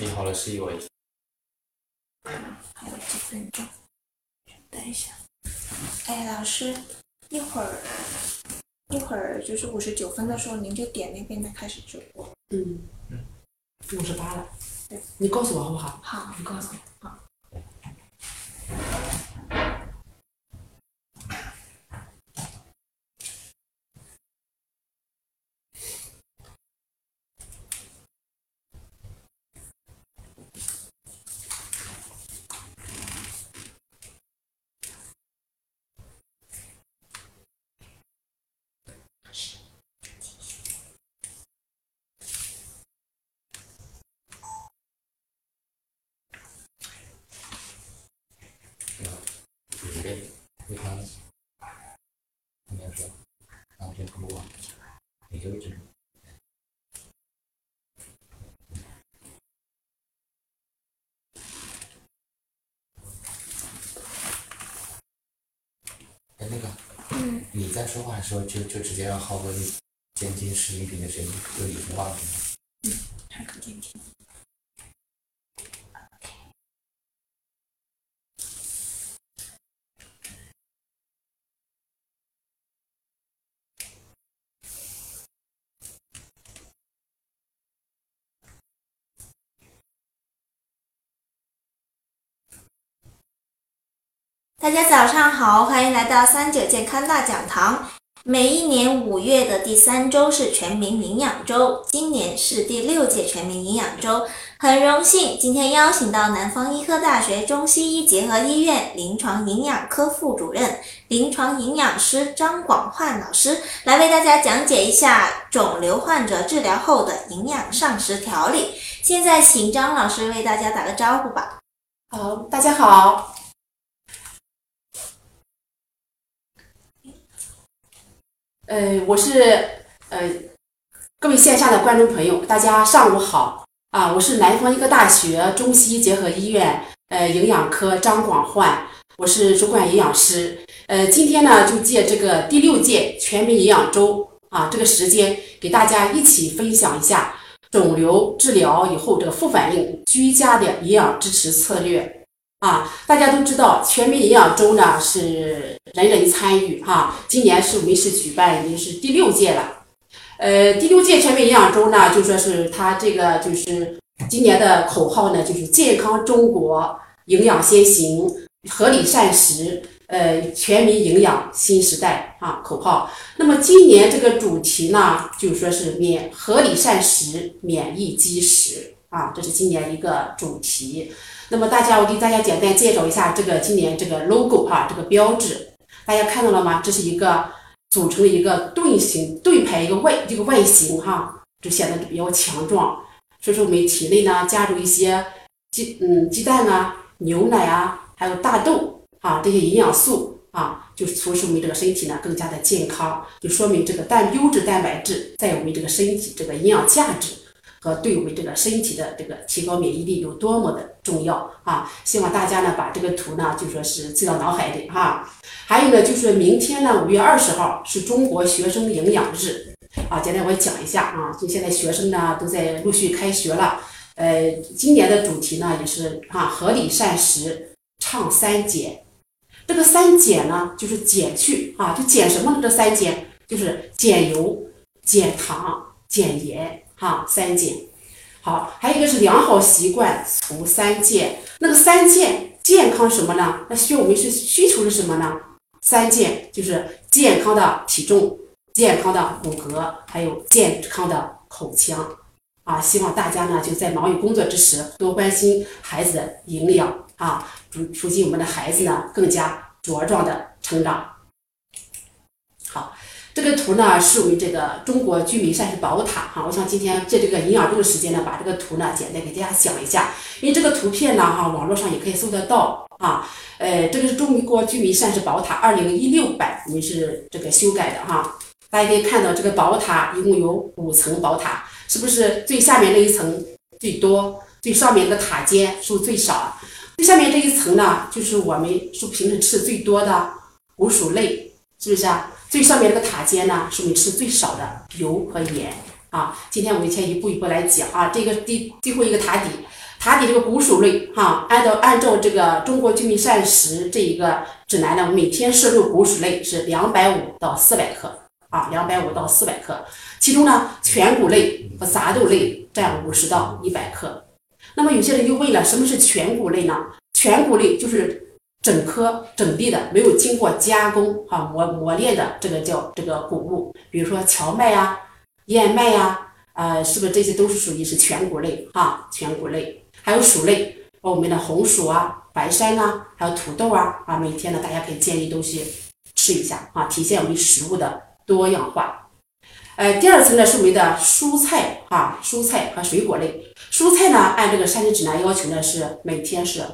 你好了，是一位。还有几分钟，等一下。哎，老师，一会儿一会儿就是五十九分的时候，您就点那边的开始直播。嗯，五十八了，你告诉我好不好？好，你告诉我。好。准备，你看，应该说，当天不忘，你就一直。哎，那个，嗯，你在说话的时候就就直接让浩哥监听视频屏的声音，就你说话的声音。还可监听。大家早上好，欢迎来到三九健康大讲堂。每一年五月的第三周是全民营养周，今年是第六届全民营养周。很荣幸今天邀请到南方医科大学中西医结合医院临床营养科副主任、临床营养师张广焕老师来为大家讲解一下肿瘤患者治疗后的营养膳食调理。现在请张老师为大家打个招呼吧。好，大家好。呃，我是呃各位线下的观众朋友，大家上午好啊！我是南方医科大学中西医结合医院呃营养科张广焕，我是主管营养师。呃，今天呢就借这个第六届全民营养周啊这个时间，给大家一起分享一下肿瘤治疗以后这个副反应居家的营养支持策略。啊，大家都知道全民营养周呢是人人参与哈，今年是我们是举办已经是第六届了，呃，第六届全民营养周呢就说是它这个就是今年的口号呢就是健康中国，营养先行，合理膳食，呃，全民营养新时代啊口号。那么今年这个主题呢就说是免合理膳食，免疫基石啊，这是今年一个主题。那么大家，我给大家简单介绍一下这个今年这个 logo 哈，这个标志，大家看到了吗？这是一个组成的一个盾形盾牌一个外这个外形哈，就显得比较强壮。所以说我们体内呢加入一些鸡嗯鸡蛋啊、牛奶啊，还有大豆啊这些营养素啊，就促使我们这个身体呢更加的健康，就说明这个蛋优质蛋白质在我们这个身体这个营养价值。和对我们这个身体的这个提高免疫力有多么的重要啊！希望大家呢把这个图呢就说是记到脑海里哈。还有呢就是明天呢五月二十号是中国学生营养日啊，简单我讲一下啊，就现在学生呢都在陆续开学了，呃，今年的主题呢也是啊合理膳食倡三减，这个三减呢就是减去啊，就减什么呢？这三减就是减油、减糖、减盐。哈，三减，好，还有一个是良好习惯除三健。那个三健健康什么呢？那需要我们是需求是什么呢？三健就是健康的体重、健康的骨骼，还有健康的口腔。啊，希望大家呢就在忙于工作之时，多关心孩子的营养啊，促促进我们的孩子呢更加茁壮的成长。这个图呢是我们这个中国居民膳食宝塔哈，我想今天借这个营养周的时间呢，把这个图呢简单给大家讲一下，因为这个图片呢哈，网络上也可以搜得到啊。呃，这个是中国居民膳食宝塔二零一六版，我们是这个修改的哈。大家可以看到这个宝塔一共有五层宝塔，是不是最下面这一层最多，最上面的塔尖是不是最少？最下面这一层呢，就是我们是平时吃的最多的谷薯类，是不是啊？最上面这个塔尖呢，是我们吃最少的油和盐啊。今天我们先一步一步来讲啊。这个第最后一个塔底，塔底这个谷薯类哈，按照按照这个中国居民膳食这一个指南呢，每天摄入谷薯类是两百五到四百克啊，两百五到四百克。其中呢，全谷类和杂豆类占五十到一百克。那么有些人就问了，什么是全谷类呢？全谷类就是整颗整地的，没有经过加工哈磨磨练的，这个叫这个谷物，比如说荞麦呀、燕麦呀。呃，是不是这些都是属于是全谷类哈？全谷类还有薯类，我们的红薯啊、白山啊，还有土豆啊啊，每天呢，大家可以建议都去吃一下啊，体现我们食物的多样化。呃，第二层呢是我们的蔬菜啊，蔬菜和水果类。蔬菜呢，按这个膳食指南要求呢是每天是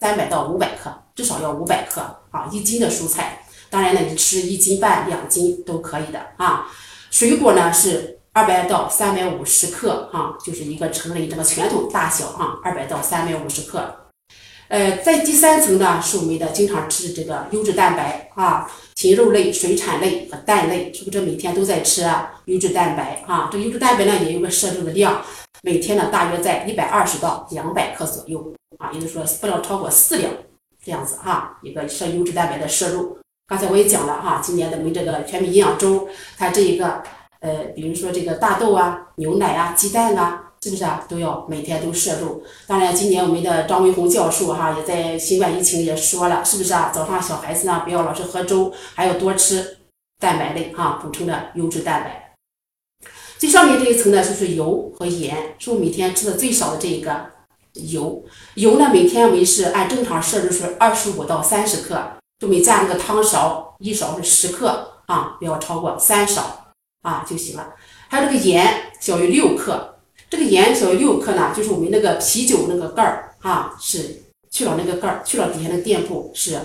三百到五百克，至少要五百克啊，一斤的蔬菜。当然呢，你吃一斤半、两斤都可以的啊。水果呢是。二百到三百五十克，啊，就是一个成人这个拳头大小，啊，二百到三百五十克。呃，在第三层呢，是我们的经常吃这个优质蛋白，啊，禽肉类、水产类和蛋类，是不是每天都在吃啊？优质蛋白，啊，这优质蛋白呢也有个摄入的量，每天呢大约在一百二十到两百克左右，啊，也就是说不能超过四两这样子，哈，一个摄优质蛋白的摄入。刚才我也讲了，哈，今年咱们这个全民营养周，它这一个。呃，比如说这个大豆啊、牛奶啊、鸡蛋啊，是不是啊，都要每天都摄入？当然，今年我们的张文宏教授哈，也在新冠疫情也说了，是不是啊？早上小孩子呢，不要老是喝粥，还要多吃蛋白类哈，补充的优质蛋白。最上面这一层呢，就是油和盐，是我每天吃的最少的这一个油。油呢，每天我们是按正常摄入是二十五到三十克，就每加那个汤勺，一勺是十克啊，不要超过三勺。啊就行了，还有这个盐小于六克，这个盐小于六克呢，就是我们那个啤酒那个盖儿啊，是去了那个盖儿，去了底下那个店铺是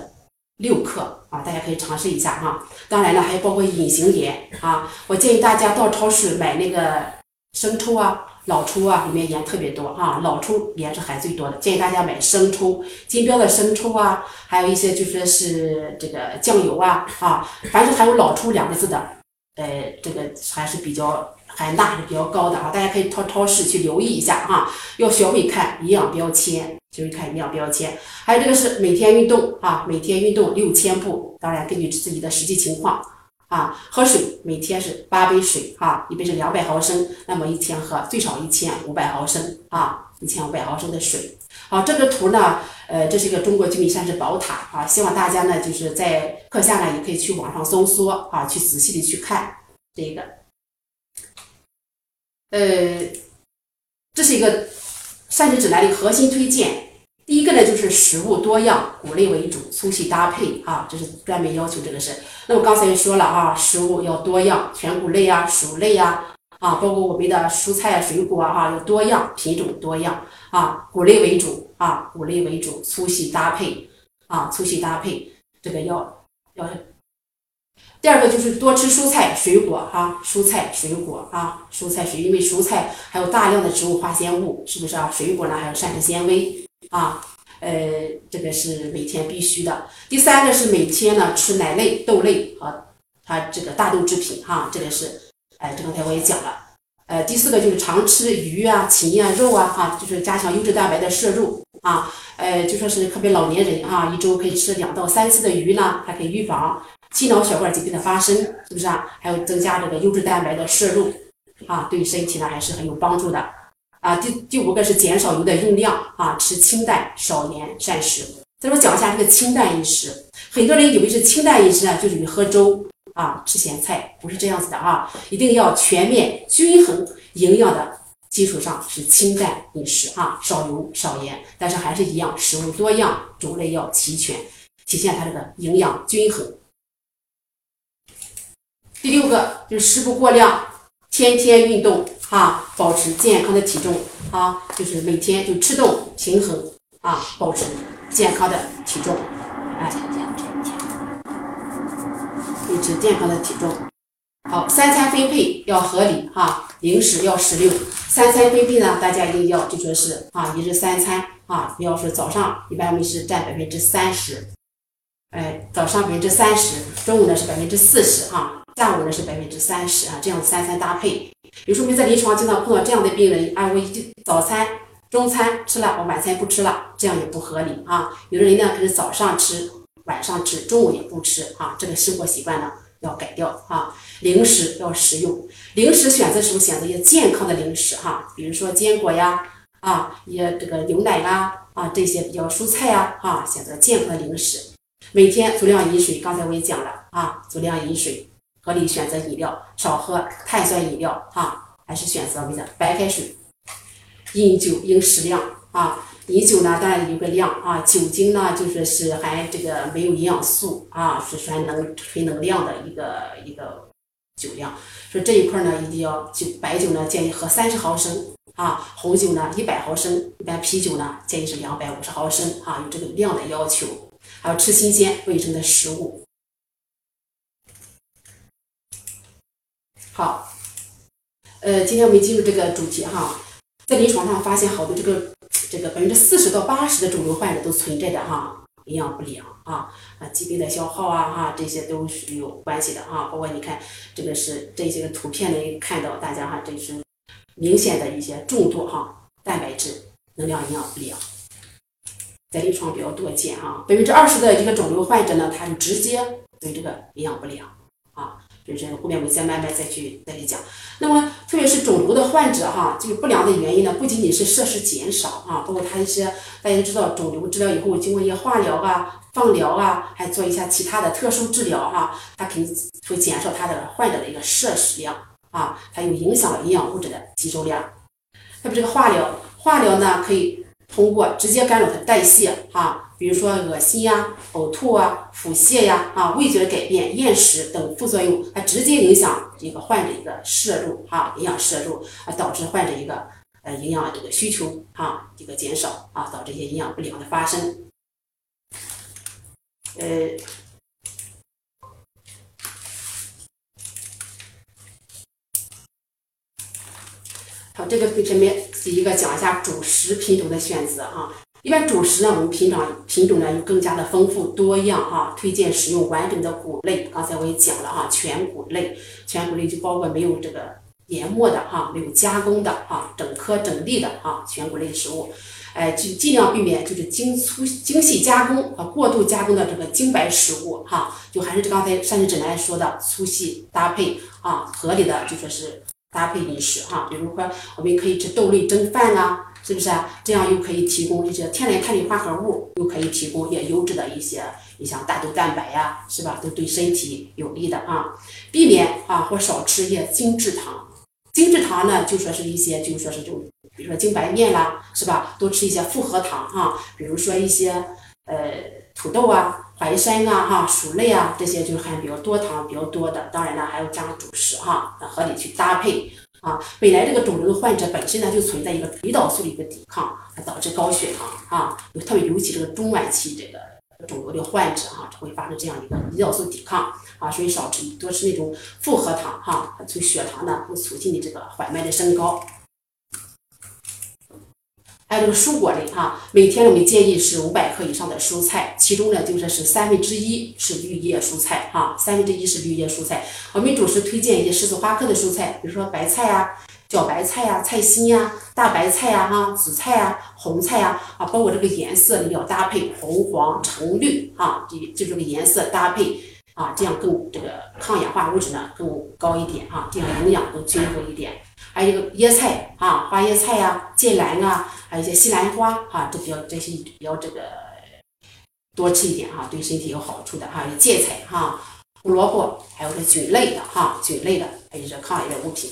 六克啊，大家可以尝试一下哈。当然了，还有包括隐形盐啊，我建议大家到超市买那个生抽啊、老抽啊，里面盐特别多啊，老抽盐是含最多的，建议大家买生抽，金标的生抽啊，还有一些就说是这个酱油啊啊，凡是含有老抽两个字的。呃，这个还是比较含钠是比较高的啊，大家可以到超市去留意一下啊，要学会看营养标签，学会看营养标签。还有这个是每天运动啊，每天运动六千步，当然根据自己的实际情况啊，喝水每天是八杯水啊，一杯是两百毫升，那么一天喝最少一千五百毫升啊，一千五百毫升的水。好，这个图呢，呃，这是一个中国居民膳食宝塔啊，希望大家呢就是在课下呢也可以去网上搜索啊，去仔细的去看这个，呃，这是一个膳食指南的核心推荐。第一个呢就是食物多样，谷类为主，粗细搭配啊，这是专门要求这个是。那我刚才也说了啊，食物要多样，全谷类啊，薯类啊。啊，包括我们的蔬菜、水果哈，要多样，品种多样啊，谷类为主啊，谷类为主，粗细搭配啊，粗细搭配，这个要要。第二个就是多吃蔬菜、水果哈，蔬菜、水果啊，蔬菜水，因为蔬菜还有大量的植物化纤物，是不是啊？水果呢还有膳食纤维啊，呃，这个是每天必须的。第三个是每天呢吃奶类、豆类和它这个大豆制品哈，这个是。哎，这刚才我也讲了，呃，第四个就是常吃鱼啊、禽啊、肉啊，哈，就是加强优质蛋白的摄入啊，呃，就说是特别老年人啊，一周可以吃两到三次的鱼呢，还可以预防心脑血管疾病的发生，是不是啊？还有增加这个优质蛋白的摄入啊，对身体呢还是很有帮助的啊。第第五个是减少油的用量啊，吃清淡少盐膳食。再说讲一下这个清淡饮食，很多人以为是清淡饮食啊，就是你喝粥。啊，吃咸菜不是这样子的啊，一定要全面均衡营养的基础上是清淡饮食啊，少油少盐，但是还是一样，食物多样，种类要齐全，体现它这个营养均衡。第六个就是食不过量，天天运动啊，保持健康的体重啊，就是每天就吃动平衡啊，保持健康的体重，哎。维持健康的体重，好，三餐分配要合理哈，零食要适量。三餐分配呢，大家一定要就说是啊，一日三餐啊，要说早上一般我们是占百分之三十，哎，早上百分之三十，中午呢是百分之四十哈，下午呢是百分之三十啊，这样三餐搭配。有时候我们在临床经常碰到这样的病人，啊，我一早餐中餐吃了，我晚餐不吃了，这样也不合理啊。有的人呢，可能早上吃，晚上吃，中午也不吃啊，这个生活习惯呢要改掉啊。零食要食用，零食选择时候选择一些健康的零食哈，比如说坚果呀，啊，也这个牛奶啦，啊，这些比较蔬菜呀，啊，选择健康的零食。每天足量饮水，刚才我也讲了啊，足量饮水，合理选择饮料，少喝碳酸饮料哈，还是选择我们的白开水。饮酒应适量啊，饮酒呢当然有个量啊，酒精呢就说是含这个没有营养素啊，是纯能纯能量的一个一个酒量。说这一块呢一定要酒白酒呢建议喝三十毫升啊，红酒呢一百毫升，一般啤酒呢建议是两百五十毫升啊，有这个量的要求。还要吃新鲜卫生的食物。好，呃，今天我们进入这个主题哈，在临床上发现好多这个这个百分之四十到八十的肿瘤患者都存在着哈营养不良啊啊疾病的消耗啊哈这些都是有关系的啊，包括你看这个是这些个图片里看到大家哈这是明显的一些重度哈蛋白质能量营养不良。在临床比较多见啊，百分之二十的一个肿瘤患者呢，他就直接对这个营养不良，就是后面我们再慢慢再去再去讲。那么特别是肿瘤的患者哈，这个不良的原因呢，不仅仅是摄食减少啊，包括他一些大家都知道，肿瘤治疗以后经过一些化疗啊、放疗啊，还做一下其他的特殊治疗哈，他肯定会减少他的患者的一个摄食量啊，它有影响了营养物质的吸收量。那么这个化疗，化疗呢可以。通过直接干扰它代谢，哈，比如说恶心呀、呕吐啊、腹泻呀、啊味觉的改变、厌食等副作用，它直接影响这个患者一个摄入，哈，营养摄入，啊，导致患者一个呃营养这个需求，哈，这个减少，啊，导致一些营养不良的发生，呃。好，这个前面第一个讲一下主食品种的选择哈。一般主食呢，我们品种品种呢又更加的丰富多样哈。推荐使用完整的谷类，刚才我也讲了哈，全谷类，全谷类就包括没有这个研磨的哈，没有加工的哈，整颗整粒的哈，全谷类食物。哎，就尽量避免就是精粗精细加工和过度加工的这个精白食物哈。就还是刚才膳食指南说的粗细搭配啊，合理的就说是。搭配饮食哈，比如说我们可以吃豆类蒸饭啊，是不是啊？这样又可以提供一些天然碳水化合物，又可以提供一些优质的一些，你像大豆蛋白呀，是吧？都对身体有利的啊。避免啊或少吃一些精制糖，精制糖呢就说是一些，就说是就比如说精白面啦，是吧？多吃一些复合糖哈，比如说一些呃土豆啊。淮山啊，哈，薯类啊，这些就是含比较多糖比较多的。当然了，还要加主食哈，合理去搭配啊。本来这个肿瘤的患者本身呢，就存在一个胰岛素的一个抵抗，导致高血糖啊。特别尤其这个中晚期这个肿瘤的患者哈，会发生这样一个胰岛素抵抗啊，所以少吃多吃那种复合糖哈，促血糖呢会促进你这个缓慢的升高。还有这个蔬果类哈，每天我们建议是五百克以上的蔬菜，其中呢就说是三分之一是绿叶蔬菜哈，三分之一是绿叶蔬菜。我们主食推荐一些十字花科的蔬菜，比如说白菜呀、小白菜呀、菜心呀、大白菜呀、哈紫菜呀、红菜呀啊，包括这个颜色你要搭配红黄橙绿啊，这就这个颜色搭配啊，这样更这个抗氧化物质呢更高一点啊，这样营养更均衡一点。还有一个椰菜啊，花椰菜呀、芥蓝啊。还有一些西兰花哈，都比较这些比较这个多吃一点哈，对身体有好处的哈。有芥菜哈，胡萝卜，还有这菌类的哈，菌类的，还有这抗癌的物品。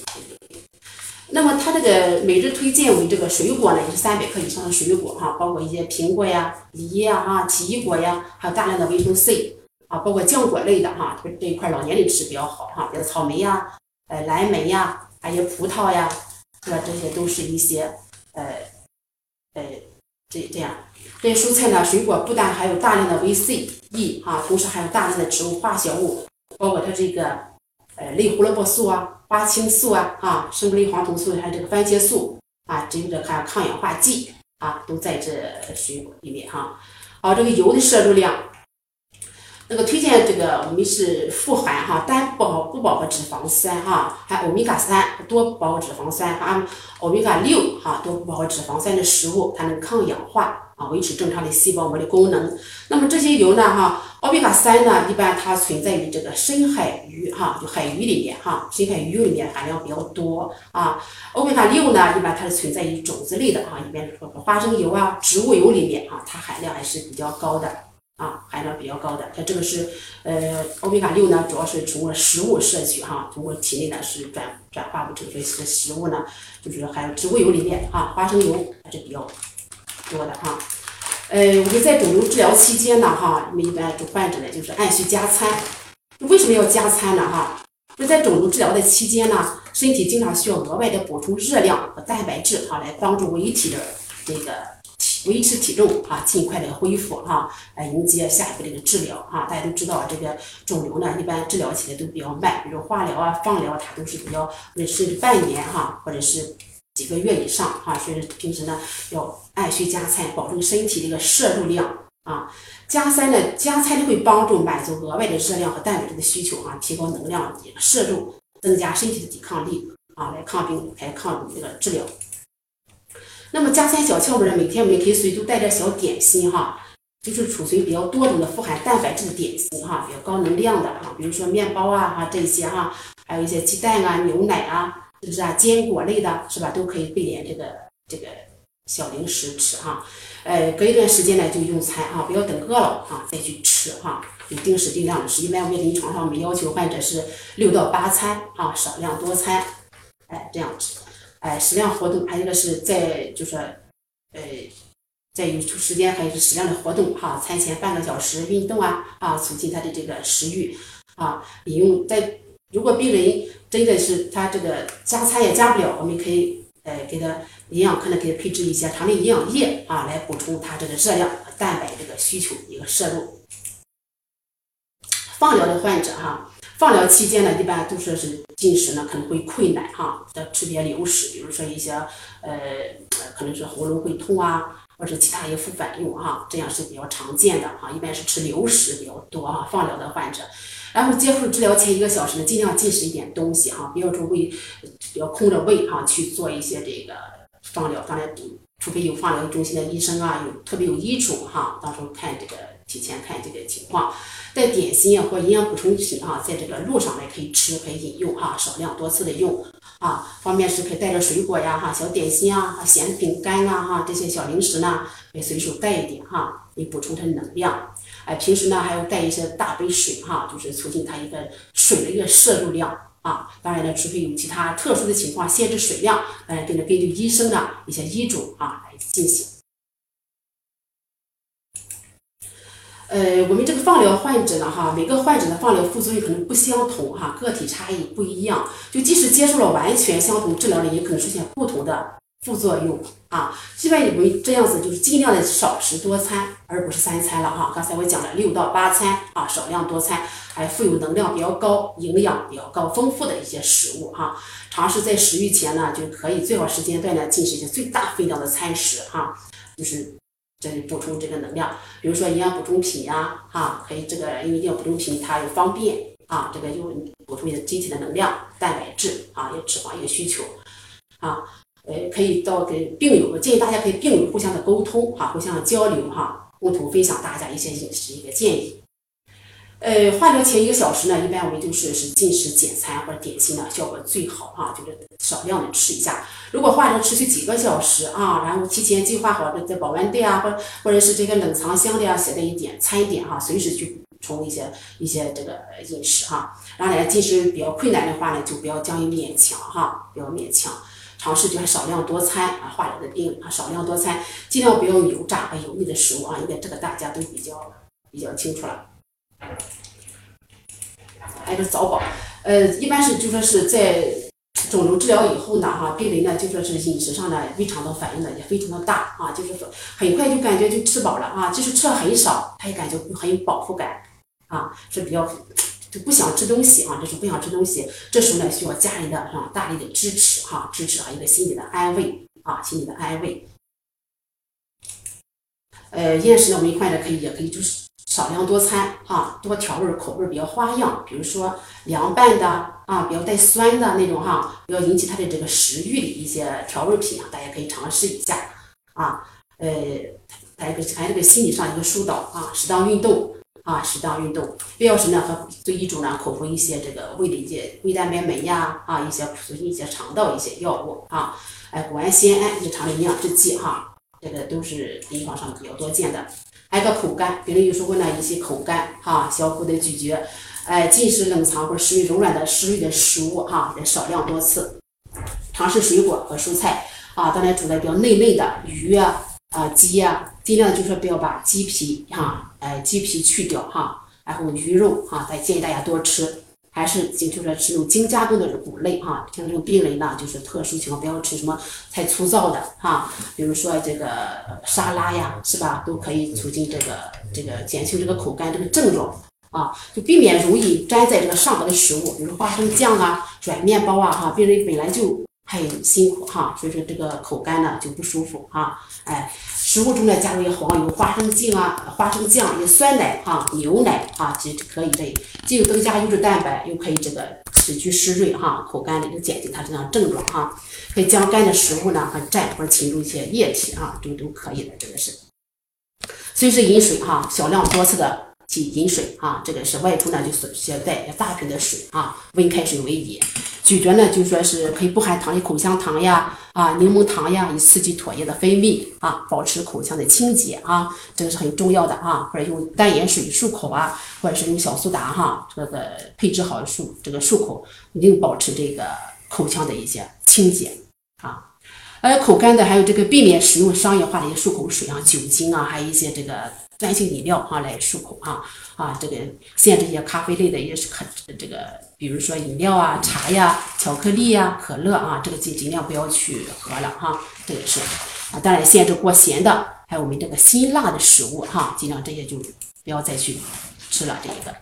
那么它这个每日推荐为这个水果呢，也是三百克以上的水果哈，包括一些苹果呀、梨呀哈、奇异果呀，还有大量的维生素 C 啊，包括浆果类的哈，这这一块老年人吃比较好哈，比如草莓呀、呃蓝莓呀，还有葡萄呀，是吧？这些都是一些呃。呃，这这样，这些蔬菜呢，水果不但含有大量的维 C、E 啊，同时含有大量的植物化学物，包括它这个呃类胡萝卜素啊、花青素啊、啊生物类黄酮素，还有这个番茄素啊，这个还有抗氧化剂啊，都在这水果里面哈。好，这个油的摄入量，那个推荐这个我们是富含哈单不饱不饱和脂肪酸哈，还欧米伽三多不饱和脂肪酸还欧米伽六哈多不饱和脂肪酸的食物，它能抗氧化啊，维持正常的细胞膜的功能。那么这些油呢哈，欧米伽三呢一般它存在于这个深海鱼哈，就海鱼里面哈，深海鱼里面含量比较多啊。欧米伽六呢一般它是存在于种子类的哈，一般说花生油啊、植物油里面啊，它含量还是比较高的。啊，含量比较高的，它这个是呃，欧米伽六呢，主要是通过食物摄取哈，通过体内呢是转转化不成这个食物呢，就是还有植物油里面啊，花生油还是比较多的哈。呃，我们在肿瘤治疗期间呢哈，我们一般给患者呢就是按需加餐。为什么要加餐呢哈？就在肿瘤治疗的期间呢，身体经常需要额外的补充热量和蛋白质哈，来帮助维体的这个。维持体重啊，尽快的恢复哈，来迎接下一步这个治疗哈。大家都知道这个肿瘤呢，一般治疗起来都比较慢，比如化疗啊、放疗，它都是比较甚至半年哈，或者是几个月以上哈。所以平时呢，要按需加餐，保证身体这个摄入量啊。加餐呢，加餐会帮助满足额外的热量和蛋白质的需求啊，提高能量摄入，增加身体的抵抗力啊，来抗病来抗这个治疗。那么加餐小窍门呢？每天我们可以随身带点小点心哈，就是储存比较多种的富含蛋白质的点心哈，比较高能量的哈，比如说面包啊哈这些哈，还有一些鸡蛋啊、牛奶啊，是不是啊？坚果类的是吧？都可以备点这个这个小零食吃哈。呃，隔一段时间呢就用餐啊，不要等饿了啊再去吃哈，有定时定量的吃。一般我们临床上我们要求患者是六到八餐啊，少量多餐，哎这样吃。哎，适量活动，还有一个是在就是，呃，在有时间还有适量的活动哈，餐前半个小时运动啊啊，促进他的这个食欲啊。饮用在如果病人真的是他这个加餐也加不了，我们可以呃给他营养科呢给他配置一些糖类营养液啊，来补充他这个热量和蛋白这个需求一个摄入。放疗的患者哈。放疗期间呢，一般都说是进食呢可能会困难哈，要吃点流食，比如说一些呃，可能是喉咙会痛啊，或者其他一些副反应哈，这样是比较常见的哈，一般是吃流食比较多哈，放疗的患者，然后接受治疗前一个小时呢，尽量进食一点东西哈，不要说胃，不要空着胃哈去做一些这个放疗，放疗，除非有放疗中心的医生啊，有特别有医嘱哈，到时候看这个提前看这个情况。带点心啊或营养补充品啊，在这个路上呢可以吃可以饮用哈，少量多次的用啊。方便时可以带着水果呀哈，小点心啊、咸饼干啊哈，这些小零食呢可以随手带一点哈，以补充它的能量。哎，平时呢还要带一些大杯水哈，就是促进它一个水的一个摄入量啊。当然呢，除非有其他特殊的情况限制水量，哎，跟着根据医生的一些医嘱啊来进行。呃，我们这个放疗患者呢，哈，每个患者的放疗副作用可能不相同，哈，个体差异不一样。就即使接受了完全相同治疗的，也可能出现不同的副作用啊。基本我们这样子就是尽量的少食多餐，而不是三餐了哈。刚才我讲了六到八餐啊，少量多餐，还富有能量比较高、营养比较高、丰富的一些食物哈。尝试在食欲前呢，就可以最好时间段呢进行一些最大分量的餐食哈，就是。这里补充这个能量，比如说营养补充品呀，哈，可以这个因为营养补充品它又方便啊，这个又补充你的机体的能量、蛋白质啊，有脂肪一个需求啊，呃，可以到跟病友，建议大家可以病友互相的沟通哈，互相交流哈，共同分享大家一些饮食一个建议。呃，化疗前一个小时呢，一般我们就是是进食简餐或者点心呢，效果最好哈，就是少量的吃一下。如果化疗持续几个小时啊，然后提前计划好的在保温袋啊，或或者是这个冷藏箱里啊，写的一点餐点哈，随时去补充一些一些这个饮食哈。然后呢，进食比较困难的话呢，就不要将于勉强哈，不要勉强，尝试就是少量多餐啊。化疗的病啊，少量多餐，尽量不要油炸和油腻的食物啊，应该这个大家都比较比较清楚了。还有个早饱，呃，一般是就说是在肿瘤治疗以后呢，哈，病人呢就说是饮食上呢胃肠道反应呢也非常的大啊，就是说很快就感觉就吃饱了啊，就是吃了很少，他也感觉很有饱腹感啊，是比较就不想吃东西啊，这是不想吃东西，这时候呢需要家人的啊大力的支持哈，支持和一个心理的安慰啊，心理的安慰。呃，厌食呢，我们患者可以也可以就是。少量多餐哈，多调味口味比较花样，比如说凉拌的啊，比较带酸的那种哈，不要引起他的这个食欲的一些调味品啊，大家可以尝试一下啊。呃，还有个还有个心理上一个疏导啊，适当运动啊，适当运动，必要时呢和对医嘱呢口服一些这个胃的一些胃蛋白酶呀啊，一些促进一些肠道一些药物啊，哎，谷氨酰胺日常的营养制剂哈，这个都是临床上比较多见的。还有个口干，病人有时候呢一些口干哈，小口的咀嚼，哎，进食冷藏或者食欲柔软的湿润的食物哈，得少量多次，尝试水果和蔬菜啊，当然煮的比较嫩嫩的鱼啊。啊，鸡啊，尽量就是说不要把鸡皮哈，哎，鸡皮去掉哈，然后鱼肉哈，再建议大家多吃，还是就就说吃那种精加工的谷类哈。像这种病人呢，就是特殊情况不要吃什么太粗糙的哈，比如说这个沙拉呀，是吧？都可以促进这个这个减轻这个口干这个症状啊，就避免容易粘在这个上颚的食物，比如花生酱啊、软面包啊哈。病人本来就很辛苦哈，所以说这个口干呢就不舒服哈，哎。食物中呢加入一些黄油、花生酱啊、花生酱、一些酸奶哈、牛奶啊，这可以这既有增加优质蛋白，又可以这个使去湿润哈，口干的就减轻它这样症状哈。可以将干的食物呢和蘸或者浸入一些液体啊，这个都可以的，这个是。随时饮水哈，小量多次的去饮水啊，这个是外出呢就是携带大瓶的水啊，温开水为宜。咀嚼呢，就说是可以不含糖的口香糖呀，啊，柠檬糖呀，以刺激唾液的分泌啊，保持口腔的清洁啊，这个是很重要的啊。或者用淡盐水漱口啊，或者是用小苏打哈，这个配置好漱这个漱口，一定保持这个口腔的一些清洁啊。而口干的还有这个避免使用商业化的一些漱口水啊，酒精啊，还有一些这个酸性饮料哈来漱口哈啊，这个限制一些咖啡类的也是可这个。比如说饮料啊、茶呀、巧克力呀、可乐啊，这个尽尽量不要去喝了哈，这个是啊，当然限制过咸的，还有我们这个辛辣的食物哈，尽量这些就不要再去吃了。这一个，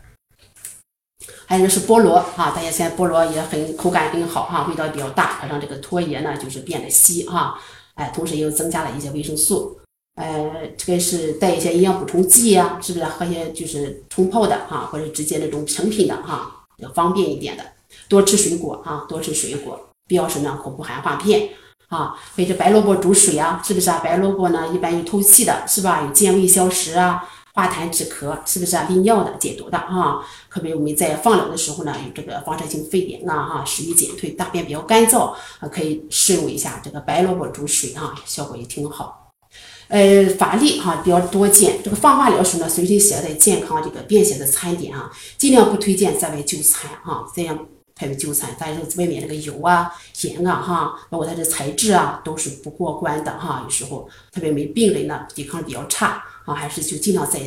还有就是菠萝哈，大家现在菠萝也很口感很好哈，味道比较大，让这个唾液呢就是变得稀哈，哎，同时又增加了一些维生素，呃，这个是带一些营养补充剂呀，是不是喝些就是冲泡的哈，或者直接那种成品的哈。要方便一点的，多吃水果啊，多吃水果。必要时呢，口服含化片啊，或者白萝卜煮水啊，是不是啊？白萝卜呢，一般有透气的，是吧？有健胃消食啊，化痰止咳，是不是啊？利尿的，解毒的啊。特别我们在放疗的时候呢，有这个放射性肺炎啊，哈，食欲减退，大便比较干燥啊，可以试用一下这个白萝卜煮水啊，效果也挺好。呃，法律哈比较多见，这个放化疗时呢，随身携带健康这个便携的餐点啊，尽量不推荐在外就餐哈，这样在外就餐，但是外面这个油啊、盐啊哈，包括它的材质啊，都是不过关的哈。有时候特别没病人呢，抵抗力比较差啊，还是就尽量在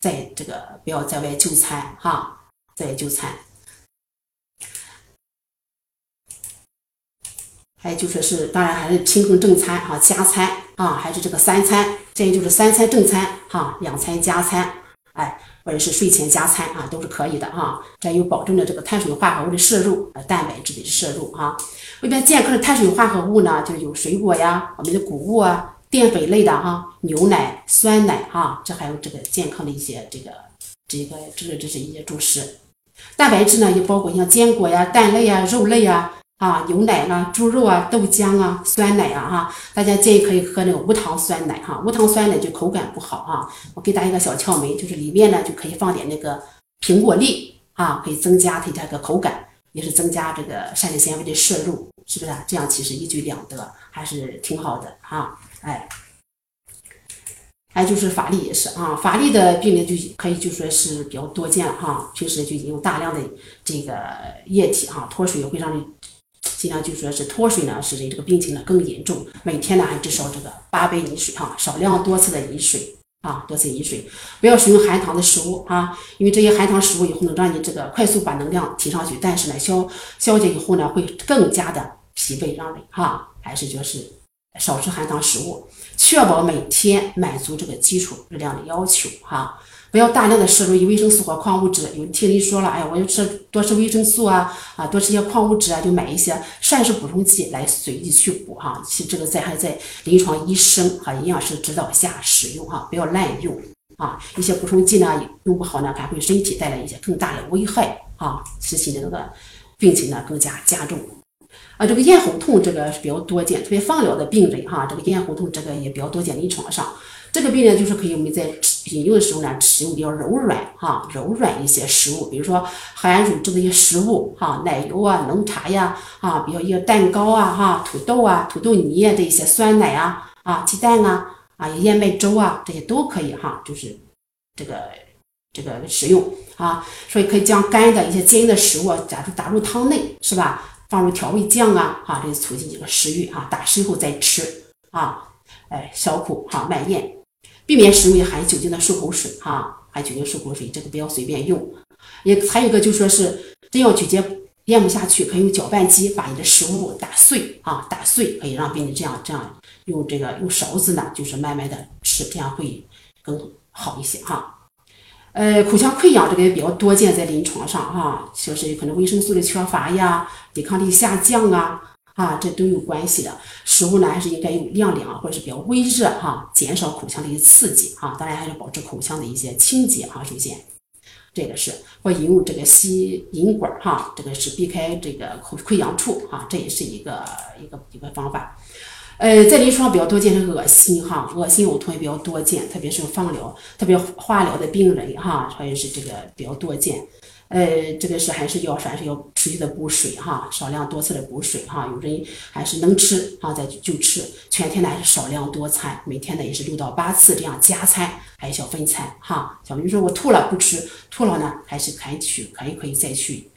在这个不要在外就餐哈，在外就餐。还有就说是，当然还是平衡正餐哈，加餐啊，还是这个三餐，建议就是三餐正餐哈，两餐加餐，哎，或者是睡前加餐啊，都是可以的哈。这样有保证的这个碳水化合物的摄入，呃，蛋白质的摄入哈。一般健康的碳水化合物呢，就有水果呀，我们的谷物啊，淀粉类的哈，牛奶、酸奶哈，这还有这个健康的一些这个这个这个这是一些主食。蛋白质呢，也包括像坚果呀、蛋类呀、肉类呀。啊，牛奶啦、猪肉啊、豆浆啊、酸奶啊，哈，大家建议可以喝那个无糖酸奶，哈，无糖酸奶就口感不好，哈。我给大家一个小窍门，就是里面呢就可以放点那个苹果粒，啊，可以增加它这个口感，也是增加这个膳食纤维的摄入，是不是？这样其实一举两得，还是挺好的，哈，哎。还就是法力也是啊，法力的病人就可以就说是比较多见，哈，平时就饮用大量的这个液体，哈，脱水会让你尽量就说是脱水呢，使人这个病情呢更严重。每天呢还至少这个八杯饮水哈，少量多次的饮水啊，多次饮水，不要食用含糖的食物啊，因为这些含糖食物以后能让你这个快速把能量提上去，但是呢消消解以后呢会更加的疲惫让人哈，还是就是少吃含糖食物，确保每天满足这个基础热量的要求哈。不要大量的摄入维生素和矿物质。有听人说了，哎呀，我要吃多吃维生素啊，啊，多吃些矿物质啊，就买一些膳食补充剂来随意去补哈。其实这个在还在临床医生和营养师指导下使用哈，不要滥用啊，一些补充剂呢用不好呢，还会身体带来一些更大的危害啊，使你的那个病情呢更加加重。啊，这个咽喉痛这个是比较多见，特别放疗的病人哈，这个咽喉痛这个也比较多见临床上。这个病人就是可以我们在饮用的时候呢，食用比较柔软哈、柔软一些食物，比如说含乳制的一些食物哈，奶油啊、浓茶呀啊，比如一些蛋糕啊哈、土豆啊、土豆泥啊这一些酸奶啊啊、鸡蛋啊啊、燕麦粥啊这些都可以哈，就是这个这个食用啊，所以可以将干的一些坚硬的食物加入打入汤内是吧？放入调味酱啊，哈，这促进这个食欲啊，打湿以后再吃啊，哎，消苦哈，慢咽，避免食用含酒精的漱口水哈，含酒精漱口水这个不要随便用。也还有一个就说是真要咀嚼咽不下去，可以用搅拌机把你的食物打碎啊，打碎可以让病人这样这样用这个用勺子呢，就是慢慢的吃，这样会更好一些哈。呃，口腔溃疡这个也比较多见在临床上哈，就是可能维生素的缺乏呀，抵抗力下降啊，啊，这都有关系的。食物呢还是应该用凉凉或者是比较微热哈，减少口腔的一些刺激哈，当然还是保持口腔的一些清洁哈。首先，这个是或引用这个吸引管哈，这个是避开这个口溃疡处哈，这也是一个一个一个方法。呃，在临床上比较多见是恶心哈，恶心呕吐也比较多见，特别是放疗、特别化疗的病人哈，还是这个比较多见。呃，这个是还是要还是要持续的补水哈，少量多次的补水哈。有人还是能吃啊，再就吃。全天呢还是少量多餐，每天呢也是六到八次这样加餐，还有小分餐哈。小明说我吐了不吃，吐了呢还是可以去，可以可以再去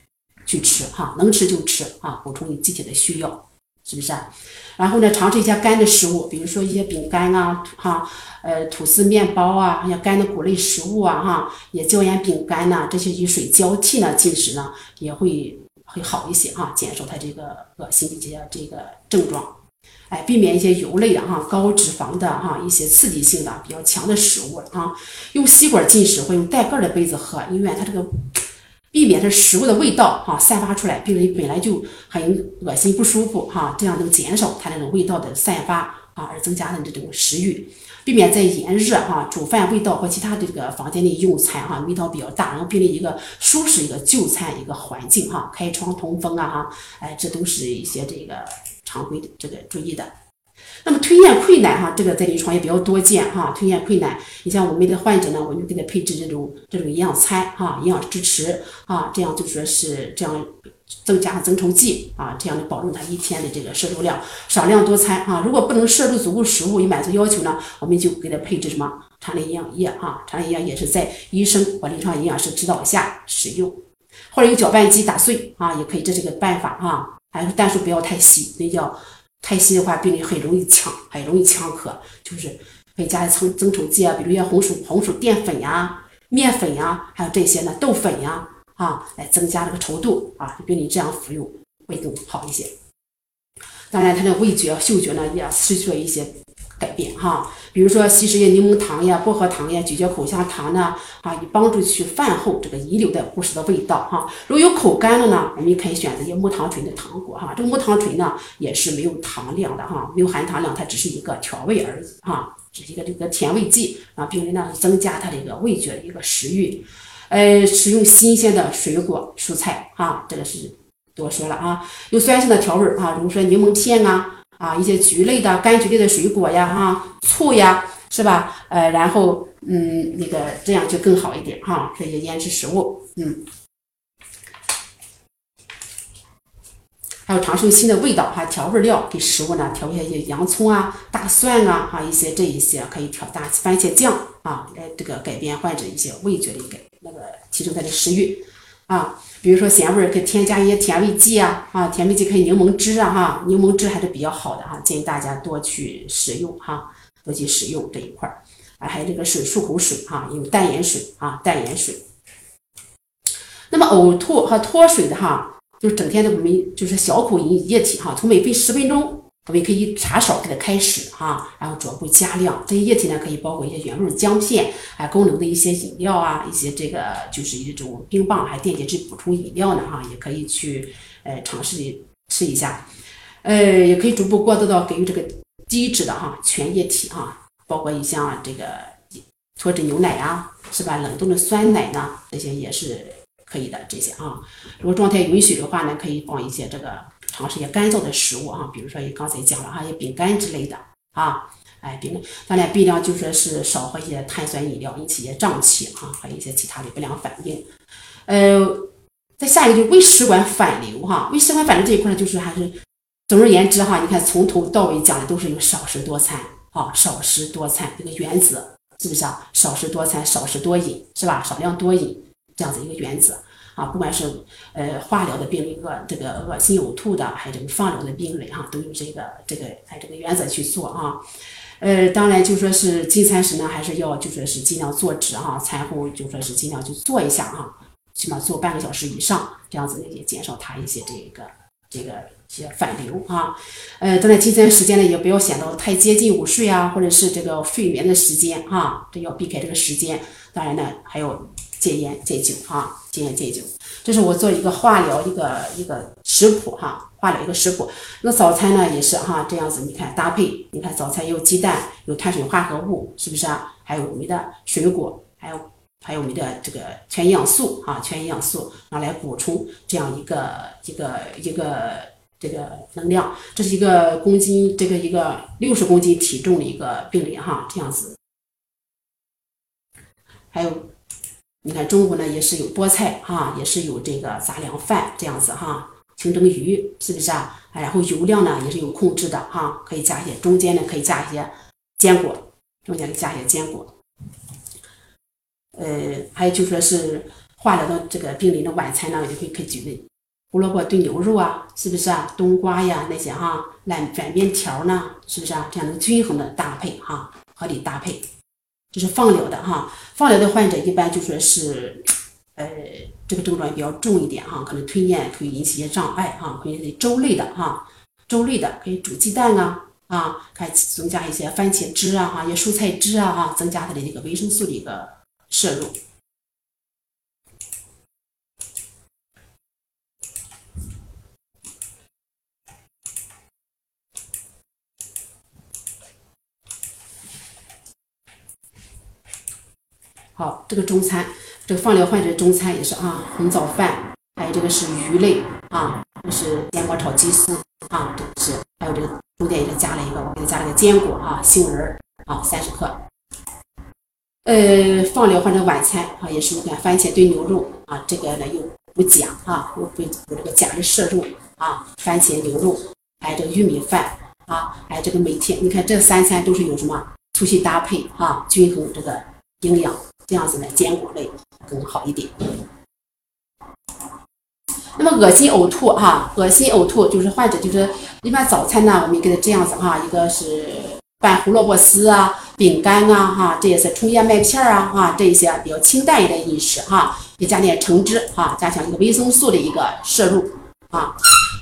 去吃哈，能吃就吃啊，补充你机体的需要。是不是啊？然后呢，尝试一下干的食物，比如说一些饼干啊，哈，呃，吐司、面包啊，一些干的谷类食物啊，哈，也椒盐饼干呐，这些与水交替呢进食呢，也会会好一些哈，减少它这个恶心的这些这个症状。哎，避免一些油类的哈、高脂肪的哈、一些刺激性的比较强的食物啊，用吸管进食或用带盖的杯子喝，因为它这个。避免这食物的味道哈散发出来，病人本来就很恶心不舒服哈，这样能减少它那种味道的散发啊，而增加的这种食欲。避免在炎热哈煮饭味道和其他这个房间里用餐哈味道比较大，让病人一个舒适一个就餐一个环境哈，开窗通风啊哈，哎，这都是一些这个常规的这个注意的。那么吞咽困难哈，这个在临床也比较多见哈。吞咽困难，你像我们的患者呢，我们给他配置这种这种营养餐哈，营养支持啊，这样就说是这样增加增稠剂啊，这样的保证他一天的这个摄入量，少量多餐啊。如果不能摄入足够食物以满足要求呢，我们就给他配置什么肠内营养液哈，肠内营养液是在医生或临床营养师指导下使用，或者用搅拌机打碎啊，也可以，这是个办法哈。还有但是不要太稀，那叫。太稀的话，病人很容易呛，很容易呛咳，就是会加一层增稠剂啊，比如像红薯、红薯淀粉呀、面粉呀，还有这些呢，豆粉呀，啊，来增加这个稠度啊，病人这样服用会更好一些。当然，他的味觉、嗅觉呢，也失去了一些。改变哈，比如说稀释些柠檬糖呀、薄荷糖呀、咀嚼口香糖呢，啊，以帮助去饭后这个遗留的不实的味道哈。如果有口干了呢，我们可以选择一些木糖醇的糖果哈。这个木糖醇呢，也是没有糖量的哈，没有含糖量，它只是一个调味而已哈，只是一个这个甜味剂啊。病人呢，增加他这个味觉的一个食欲。呃，使用新鲜的水果蔬菜哈，这个是多说了啊。有酸性的调味儿啊，比如说柠檬片啊。啊，一些橘类的、柑橘类的水果呀，哈，醋呀，是吧？呃，然后，嗯，那个这样就更好一点哈。这些腌制食物，嗯，还有尝试新的味道哈，调味料给食物呢调一些洋葱啊、大蒜啊，哈，一些这一些可以调大番茄酱啊，来这个改变患者一些味觉的一个那个提升他的食欲啊。比如说咸味儿，可以添加一些甜味剂啊，啊，甜味剂可以柠檬汁啊，哈，柠檬汁还是比较好的哈，建议大家多去使用哈，多去使用这一块儿。啊，还有这个水漱口水哈，有淡盐水啊，淡盐水。那么呕吐和脱水的哈，就是整天的我们就是小口饮液体哈，从每杯十分钟。我们可以茶勺给它开始哈，然后逐步加量。这些液体呢，可以包括一些原味姜片，还功能的一些饮料啊，一些这个就是一种冰棒，还电解质补充饮料呢哈，也可以去呃尝试试一下。呃，也可以逐步过渡到给予这个低脂的哈全液体哈，包括一像这个脱脂牛奶啊，是吧？冷冻的酸奶呢，这些也是可以的。这些啊，如果状态允许的话呢，可以放一些这个尝试一些干燥的食物啊，比如说刚才讲了哈，一些饼干之类的啊，哎，饼干，当然尽量就说是少喝一些碳酸饮料，引起一些胀气啊，还有一些其他的不良反应。呃，再下一个就是胃食管反流哈，胃食管反流这一块呢，就是还是总而言之哈，你看从头到尾讲的都是有少食多餐啊，少食多餐这个原则。是不是啊？少食多餐，少食多饮，是吧？少量多饮这样子一个原则啊。不管是呃化疗的病人恶这个恶心呕吐的，还有这个放疗的病人哈，都有这个这个按这个原则去做啊。呃，当然就说是进餐时呢，还是要就说是尽量坐直哈，餐后就说是尽量就坐一下哈，起码坐半个小时以上，这样子呢也减少他一些这个这个。些反流啊，呃，当然进餐时间呢，也不要显得太接近午睡啊，或者是这个睡眠的时间哈，这要避开这个时间。当然呢，还有戒烟戒酒哈，戒烟戒酒。这是我做一个化疗一个一个食谱哈，化疗一个食谱。那早餐呢也是哈，这样子你看搭配，你看早餐有鸡蛋，有碳水化合物，是不是啊？还有我们的水果，还有还有我们的这个全营养素啊，全营养素拿来补充这样一个一个一个。这个能量，这是一个公斤，这个一个六十公斤体重的一个病例哈，这样子。还有，你看中午呢也是有菠菜哈，也是有这个杂粮饭这样子哈，清蒸鱼是不是啊？然后油量呢也是有控制的哈，可以加一些，中间呢可以加一些坚果，中间加一些坚果。呃，还有就说是化疗的这个病人的晚餐呢，也可以可以举例。胡萝卜炖牛肉啊，是不是啊？冬瓜呀那些哈，烂卷面条呢，是不是啊？这样的均衡的搭配哈，合理搭配。就是放疗的哈，放疗的患者一般就说是，呃，这个症状也比较重一点哈，可能吞咽会引起一些障碍哈，可以粥类的哈，粥类的可以煮鸡蛋啊啊，还增加一些番茄汁啊哈，一些蔬菜汁啊哈，增加它的这个维生素的一个摄入。好，这个中餐，这个放疗患者中餐也是啊，红枣饭，还有这个是鱼类啊，这是坚果炒鸡丝啊，这个是还有这个中间也是加了一个，我给他加了个坚果啊，杏仁啊，三十克。呃，放疗患者晚餐啊，也是你看番茄炖牛肉啊，这个呢又补钾啊，又补有这个钾的摄入啊，番茄牛肉，还有这个玉米饭啊，还有这个每天你看这三餐都是有什么粗细搭配啊，均衡这个营养。这样子呢，坚果类更好一点。那么恶心呕吐哈，恶心呕吐就是患者就是一般早餐呢，我们给他这样子哈，一个是拌胡萝卜丝啊、饼干啊哈，这也是冲燕麦片啊哈，这一些比较清淡一点饮食哈，也加点橙汁哈，加强一个维生素的一个摄入啊。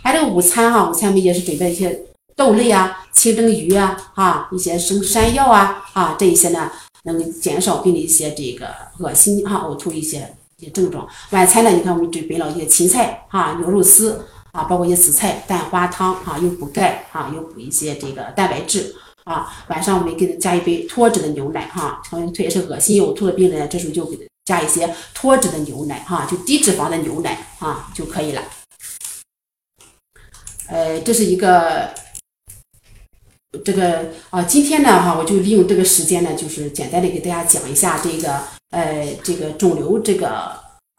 还有午餐哈，午餐我们也是准备一些豆类啊、清蒸鱼啊哈，一些生山药啊啊这一些呢。能减少病人一些这个恶心哈、呕吐一些一些症状。晚餐呢，你看我们准备了一些芹菜哈、牛肉丝啊，包括一些紫菜蛋花汤哈，又补钙啊，又补一些这个蛋白质啊。晚上我们给他加一杯脱脂的牛奶哈，特别是恶心呕吐的病人，这时候就给他加一些脱脂的牛奶哈，就低脂肪的牛奶啊就可以了。呃，这是一个。这个啊，今天呢哈，我就利用这个时间呢，就是简单的给大家讲一下这个呃，这个肿瘤这个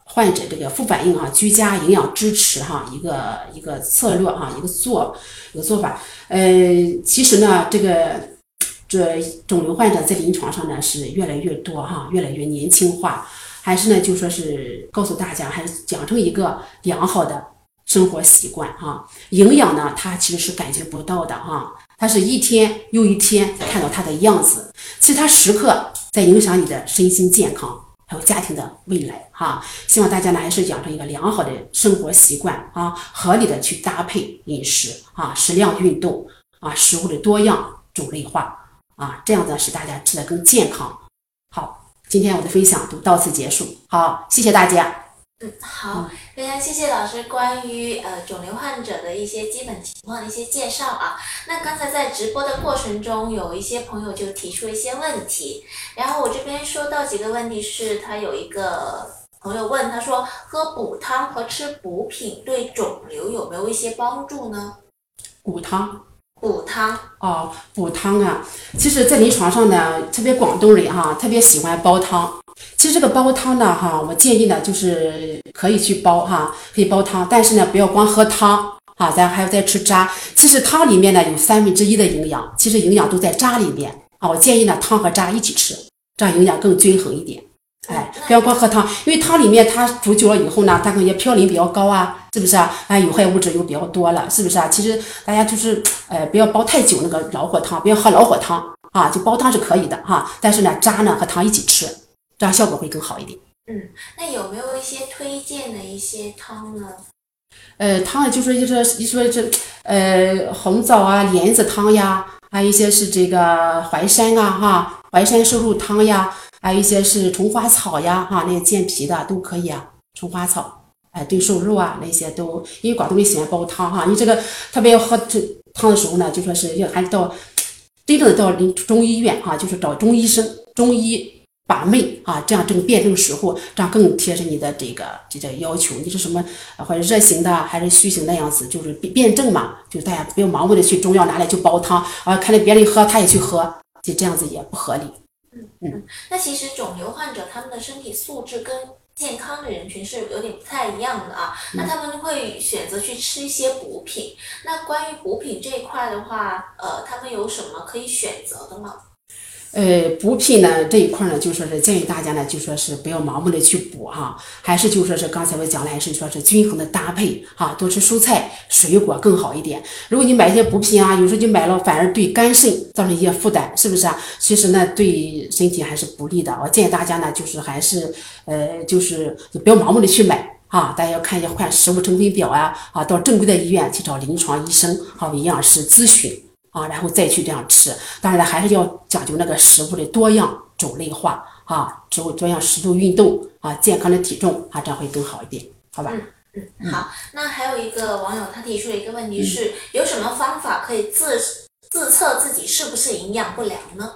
患者这个副反应哈，居家营养支持哈，一个一个策略哈，一个做一个做法。呃，其实呢，这个这肿瘤患者在临床上呢是越来越多哈，越来越年轻化，还是呢就说是告诉大家，还是养成一个良好的生活习惯哈。营养呢，它其实是感觉不到的哈。它是一天又一天看到它的样子，其实它时刻在影响你的身心健康，还有家庭的未来哈。希望大家呢还是养成一个良好的生活习惯啊，合理的去搭配饮食啊，适量运动啊，食物的多样种类化啊，这样子使大家吃的更健康。好，今天我的分享就到此结束，好，谢谢大家。嗯，好，非常谢谢老师关于呃肿瘤患者的一些基本情况的一些介绍啊。那刚才在直播的过程中，有一些朋友就提出一些问题，然后我这边收到几个问题是，他有一个朋友问，他说喝补汤和吃补品对肿瘤有没有一些帮助呢？补汤补汤，哦，补汤啊，其实，在临床上呢，特别广东人哈，特别喜欢煲汤。其实这个煲汤呢，哈，我建议呢，就是可以去煲哈，可以煲汤，但是呢，不要光喝汤啊，咱还要再吃渣。其实汤里面呢有三分之一的营养，其实营养都在渣里面啊。我建议呢，汤和渣一起吃，这样营养更均衡一点。哎，不要光喝汤，因为汤里面它煮久了以后呢，它可能也嘌呤比较高啊，是不是啊？哎，有害物质又比较多了，是不是啊？其实大家就是，呃，不要煲太久那个老火汤，不要喝老火汤啊，就煲汤是可以的哈，但是呢，渣呢和汤一起吃，这样效果会更好一点。嗯，那有没有一些推荐的一些汤呢？呃，汤就是就是一说这，呃，红枣啊、莲子汤呀，还有一些是这个淮山啊，哈，淮山瘦肉汤呀。还有一些是虫花草呀，哈，那些健脾的都可以啊。虫花草，哎，炖瘦肉啊，那些都，因为广东人喜欢煲汤哈。你这个特别要喝这汤的时候呢，就说是要还是到真正的到中医院哈，就是找中医生、中医把脉啊，这样正辩证时候，这样更贴身你的这个这个要求。你是什么或者热型的还是虚型的样子，就是辩证嘛，就大家不要盲目的去中药拿来就煲汤啊，看着别人喝他也去喝，就这样子也不合理。嗯嗯，那其实肿瘤患者他们的身体素质跟健康的人群是有点不太一样的啊。那他们会选择去吃一些补品。那关于补品这一块的话，呃，他们有什么可以选择的吗？呃，补品呢这一块呢，就说是建议大家呢，就说是不要盲目的去补哈，还是就说是刚才我讲的，还是说是均衡的搭配哈，多吃蔬菜水果更好一点。如果你买一些补品啊，有时候你买了反而对肝肾造成一些负担，是不是啊？其实呢，对身体还是不利的。我建议大家呢，就是还是呃，就是不要盲目的去买啊，大家要看一下看食物成分表啊，啊，到正规的医院去找临床医生和营养师咨询。啊，然后再去这样吃，当然了，还是要讲究那个食物的多样种类化啊，植物多样，适度运动啊，健康的体重啊，这样会更好一点，好吧？嗯嗯，好。那还有一个网友他提出了一个问题是，有什么方法可以自自测自己是不是营养不良呢？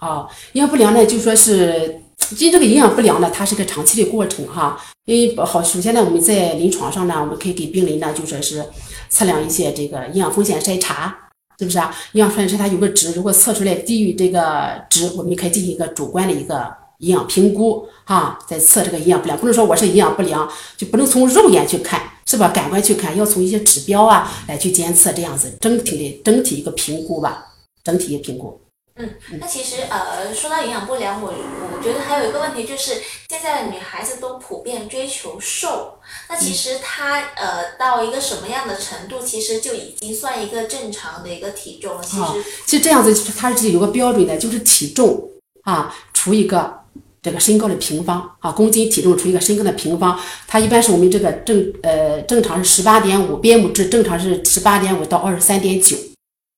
哦，营养不良呢，就说是，其实这个营养不良呢，它是个长期的过程哈。因为好，首先呢，我们在临床上呢，我们可以给病人呢，就说是测量一些这个营养风险筛查。是不是啊？营养分是它有个值，如果测出来低于这个值，我们可以进行一个主观的一个营养评估，哈，再测这个营养不良。不能说我是营养不良，就不能从肉眼去看，是吧？感官去看，要从一些指标啊来去监测，这样子整体的整体一个评估吧，整体一个评估。嗯，那其实呃，说到营养不良，我我觉得还有一个问题就是，现在的女孩子都普遍追求瘦，那其实她呃到一个什么样的程度，其实就已经算一个正常的一个体重了。其实，其实这样子它是有个标准的，就是体重啊除一个这个身高的平方啊，公斤体重除一个身高的平方，它一般是我们这个正呃正常是十八点五，BMI 值正常是十八点五到二十三点九。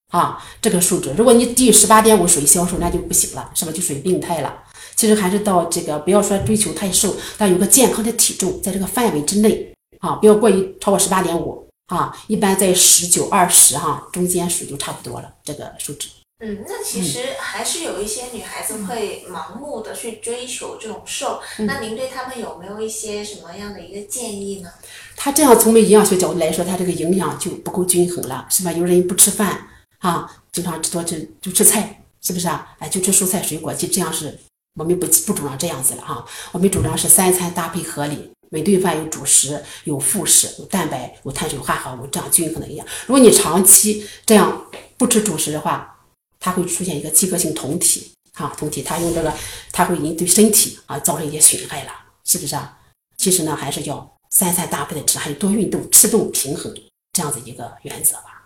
啊，这个数值，如果你低于十八点五属于消瘦，那就不行了，是吧？就属于病态了。其实还是到这个，不要说追求太瘦，但有个健康的体重，在这个范围之内啊，不要过于超过十八点五啊，一般在十九二十哈中间数就差不多了，这个数值。嗯，那其实还是有一些女孩子会盲目的去追求这种瘦，那您对她们有没有一些什么样的一个建议呢？她这样从我们营养学角度来说，她这个营养就不够均衡了，是吧？有人不吃饭。啊，经常吃多吃就吃菜，是不是啊？哎，就吃蔬菜水果，就这样是，我们不不主张这样子了哈。我们主张是三餐搭配合理，每顿饭有主食、有副食、有蛋白、有碳水化合物，这样均衡的营养。如果你长期这样不吃主食的话，它会出现一个饥渴性酮体，哈，酮体它用这个，它会引对身体啊造成一些损害了，是不是啊？其实呢，还是要三餐搭配的吃，还有多运动，吃动平衡这样子一个原则吧。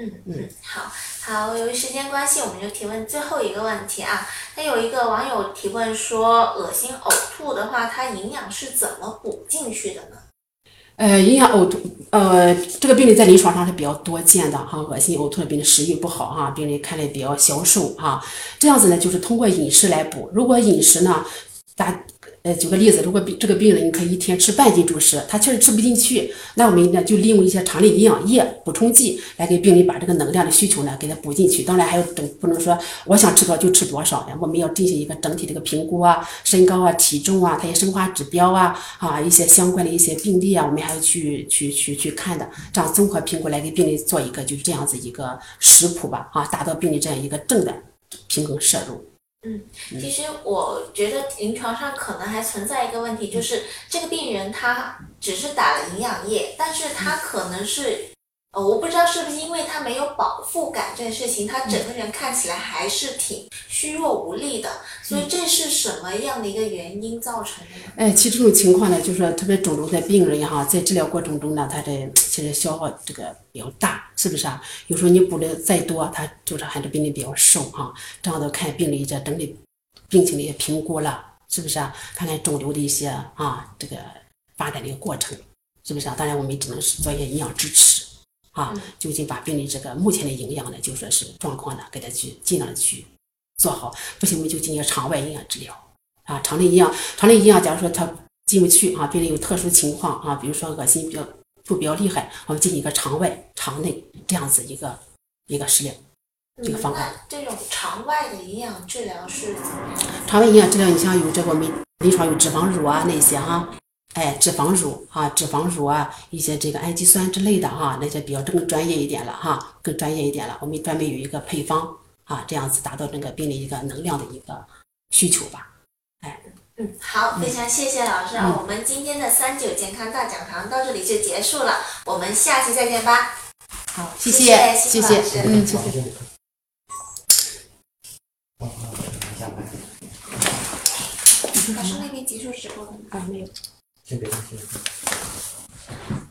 嗯嗯，好好，由于时间关系，我们就提问最后一个问题啊。那有一个网友提问说，恶心呕吐的话，它营养是怎么补进去的呢？呃，营养呕吐，呃，这个病例在临床上是比较多见的哈。恶心呕吐的病人食欲不好哈，病人看来比较消瘦哈。这样子呢，就是通过饮食来补。如果饮食呢，大呃，举个例子，如果这个病人你可以一天吃半斤主食，他确实吃不进去，那我们呢就利用一些常理营养液补充剂来给病人把这个能量的需求呢给他补进去。当然还有整不能说我想吃多少就吃多少呀，我们要进行一个整体这个评估啊，身高啊、体重啊、他一些生化指标啊啊一些相关的一些病例啊，我们还要去去去去看的，这样综合评估来给病人做一个就是这样子一个食谱吧啊，达到病人这样一个正的平衡摄入。其实我觉得临床上可能还存在一个问题，就是这个病人他只是打了营养液，但是他可能是，呃，我不知道是不是因为他没有饱腹感这件事情，他整个人看起来还是挺虚弱无力的，所以这是什么样的一个原因造成的呢？哎，其实这种情况呢，就是说特别肿瘤的病人哈，在治疗过程中呢，他这其实消耗这个比较大，是不是啊？有时候你补的再多，他就是还是病人比较瘦哈，这样的看病理这整体病情的一些评估了，是不是啊？看看肿瘤的一些啊这个发展的一个过程，是不是啊？当然我们只能是做一些营养支持啊，就近把病人这个目前的营养呢，就说是状况呢，给他去尽量的去做好，不行我们就进行肠外营养治疗。啊，肠内营养，肠内营养，假如说他进不去啊，病人有特殊情况啊，比如说恶心比较吐比较厉害，我们进行一个肠外、肠内这样子一个一个食疗这个方案。这种肠外的营养治疗是怎么样？肠外营养治疗，你像有这个我们临床有脂肪乳啊那些哈，哎，脂肪乳啊，脂肪乳啊，一些这个氨基酸之类的哈，那些比较更专业一点了哈，更专业一点了。我们专门有一个配方啊，这样子达到这个病人一个能量的一个需求吧。哎嗯，好，非常谢谢老师啊！我们今天的三九健康大讲堂到这里就结束了，我们下期再见吧。好，谢谢谢，谢谢谢老师嗯，谢谢。老师那边结束直播了吗？啊，没有。先别动，先别动。